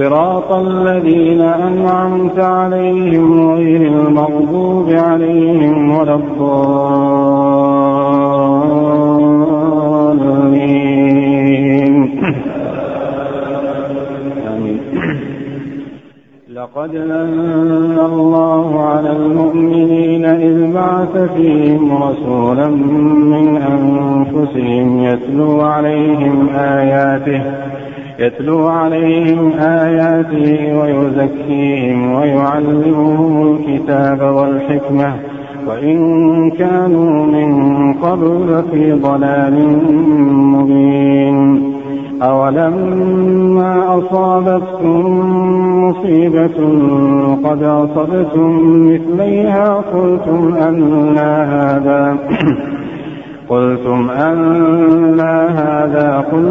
صراط الذين أنعمت عليهم غير المغضوب عليهم ولا الضالين. لقد من الله على المؤمنين إذ بعث فيهم رسولا من أنفسهم يتلو عليهم آياته يتلو عليهم آياته ويزكيهم ويعلمهم الكتاب والحكمة. وإن كانوا من قبل لفي ضلال مبين. أولما أصابتكم مصيبة قد أصبتم مثليها قلتم أن هذا قلتم أن هذا قل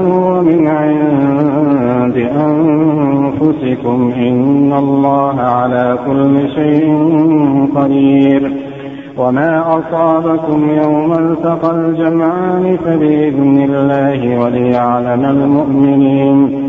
من عند أنفسكم إن الله على كل شيء قدير. وما أصابكم يوم التقى الجمعان فبإذن الله وليعلم المؤمنين.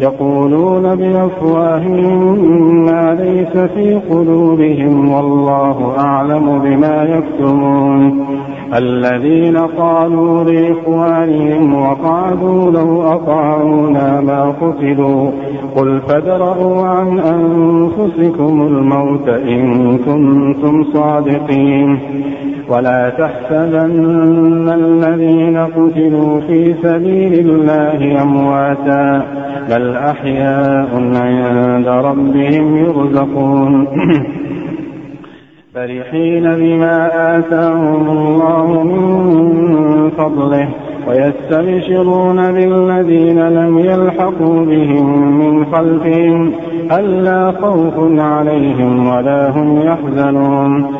يقولون بأفواههم ما ليس في قلوبهم والله أعلم بما يكتمون. الذين قالوا لإخوانهم وقعدوا لو أطاعونا ما قتلوا قل فادرءوا عن أنفسكم الموت إن كنتم صادقين. ولا تحسبن الذين قتلوا في سبيل الله أمواتا بل أحياء عند ربهم يرزقون. فرحين بما آتاهم الله من فضله ويستبشرون بالذين لم يلحقوا بهم من خلفهم ألا خوف عليهم ولا هم يحزنون.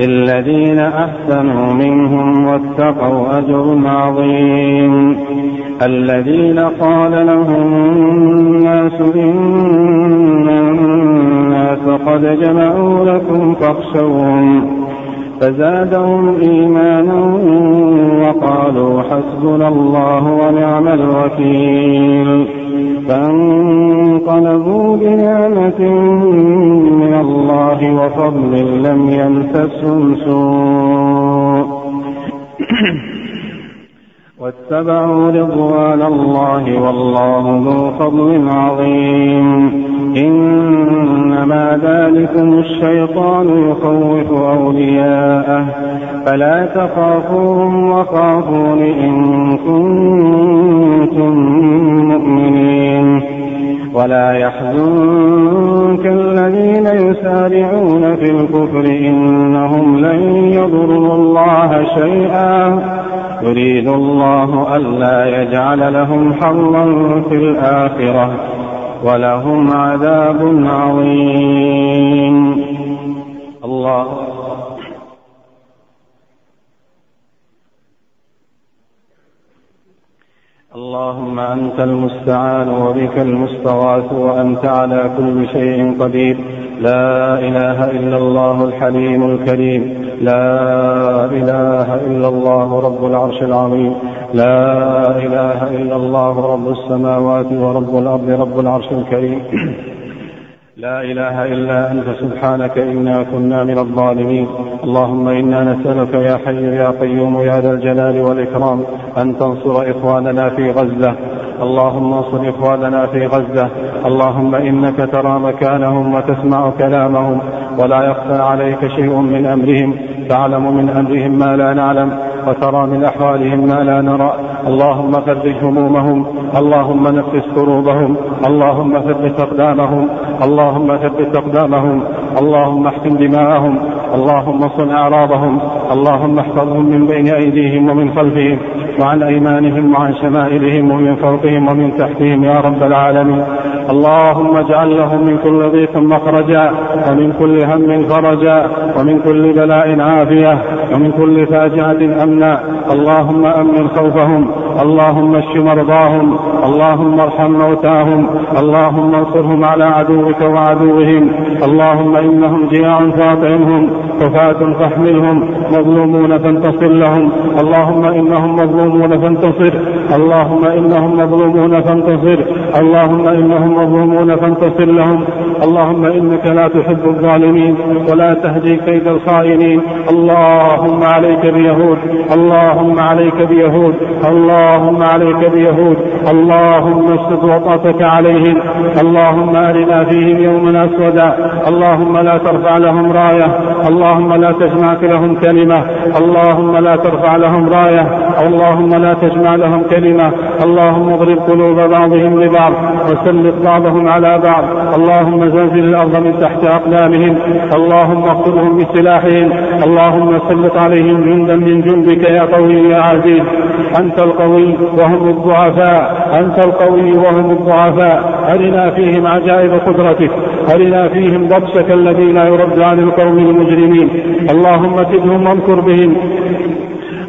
للذين أحسنوا منهم واتقوا أجر عظيم. الذين قال لهم الناس إن الناس قد جمعوا لكم فاخشوهم فزادهم إيمانا وقالوا حسبنا الله ونعم الوكيل. فانقلبوا بنعمة من الله وفضل لم يمسسهم سوء. واتبعوا رضوان الله والله ذو فضل عظيم. إنما ذلكم الشيطان يخوف أولياءه. فلا تخافوهم وخافون إن كنتم مؤمنين. ولا يحزنك الذين يسارعون في الكفر إنهم لن يضروا الله شيئا. يريد الله ألا يجعل لهم حظا في الآخرة ولهم عذاب عظيم. الله. اللهم أنت المستعان وبك المستغاث وأنت على كل شيء قدير. لا إله إلا الله الحليم الكريم. لا إله إلا الله رب العرش العظيم. لا إله إلا الله رب السماوات ورب الأرض رب العرش الكريم. لا إله إلا أنت سبحانك إنا كنا من الظالمين. اللهم إنا نسألك يا حي يا قيوم يا ذا الجلال والإكرام أن تنصر إخواننا في غزة. اللهم انصر إخواننا في غزة. اللهم إنك ترى مكانهم وتسمع كلامهم. ولا يخفى عليك شيء من أمرهم. تعلم من أمرهم ما لا نعلم وترى من أحوالهم ما لا نرى. اللهم فرج همومهم اللهم نفس كروبهم اللهم ثبت أقدامهم اللهم ثبت أقدامهم اللهم احكم دماءهم اللهم صن أعراضهم اللهم احفظهم من بين أيديهم ومن خلفهم وعن أيمانهم وعن شمائلهم ومن فوقهم ومن تحتهم يا رب العالمين. اللهم اجعل لهم من كل ضيق مخرجا ومن كل هم فرجا ومن كل بلاء عافية ومن كل فاجعة أمنا. اللهم أمن خوفهم اللهم اشف مرضاهم اللهم ارحم موتاهم اللهم انصرهم على عدوك وعدوهم. اللهم إنهم جياع فاطعمهم كفاة فاحملهم مظلومون فانتصر لهم. اللهم إنهم مظلومون فانتصر اللهم إنهم مظلومون فانتصر. اللهم إنهم مظلومون فانتصر لهم. اللهم إنك لا تحب الظالمين ولا تهدي كيد الخائنين. اللهم عليك بيهود. اللهم عليك بيهود. اللهم عليك بيهود. اللهم اشدد وطأتك عليهم. اللهم أرنا فيهم يوما أسودا. اللهم لا ترفع لهم راية. اللهم لا تجمع لهم كلمة. اللهم لا ترفع لهم راية. اللهم لا تجمع لهم كلمة. اللهم اضرب قلوب بعضهم لبعض. وسلط بعضهم على بعض. اللهم زلزل الأرض من تحت أقدامهم. اللهم اقتلهم بسلاحهم. اللهم سلط عليهم جندا من جندك يا قوي يا عزيز. أنت القوي وهم الضعفاء. أنت القوي وهم الضعفاء. أرنا فيهم عجائب قدرتك. أرنا فيهم بطشك الذي لا يرد عن القوم المجرمين. اللهم كدهم وامكر بهم.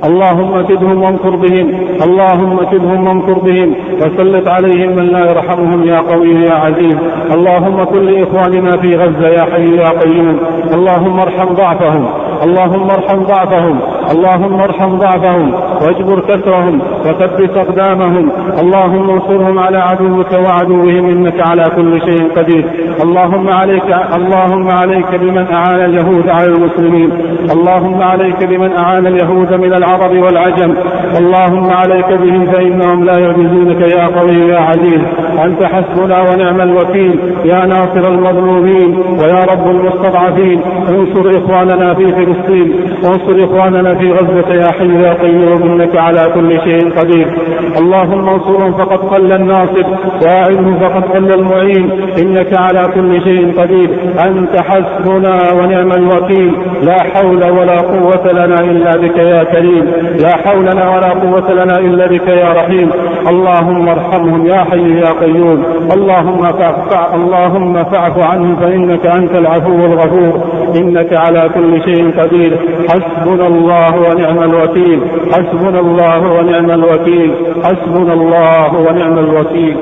اللهم كدهم وانصر بهم. اللهم كدهم وانصر بهم. وسلط عليهم من لا يرحمهم. يا قوي يا عزيز. اللهم كن لإخواننا في غزة يا حي يا قيوم. اللهم ارحم ضعفهم. اللهم ارحم ضعفهم اللهم ارحم ضعفهم واجبر كسرهم وثبت أقدامهم اللهم انصرهم على عدوك وعدوهم إنك على كل شيء قدير. اللهم عليك اللهم عليك بمن أعان اليهود على المسلمين. اللهم عليك بمن أعان اليهود من العرب والعجم. اللهم عليك بهم فإنهم لا يعجزونك يا قوي يا عزيز. أنت حسبنا ونعم الوكيل. يا ناصر المظلومين ويا رب المستضعفين. انصر إخواننا في فلسطين وانصر إخواننا في غزة يا حي يا قيوم إنك على كل شيء قدير. اللهم انصرهم فقد قل الناصر واعذهم فقد قل المعين. إنك على كل شيء قدير. أنت حسبنا ونعم الوكيل. لا حول ولا قوة لنا إلا بك يا كريم. لا حول لنا ولا قوة لنا إلا بك يا رحيم. اللهم ارحمهم يا حي يا قيوم. اللهم فاعف اللهم فاعف عنهم فإنك أنت العفو الغفور. إنك على كل شيء قدير. حسبنا الله ونعم الوكيل. حسبنا الله ونعم الوكيل. حسبنا الله ونعم الوكيل.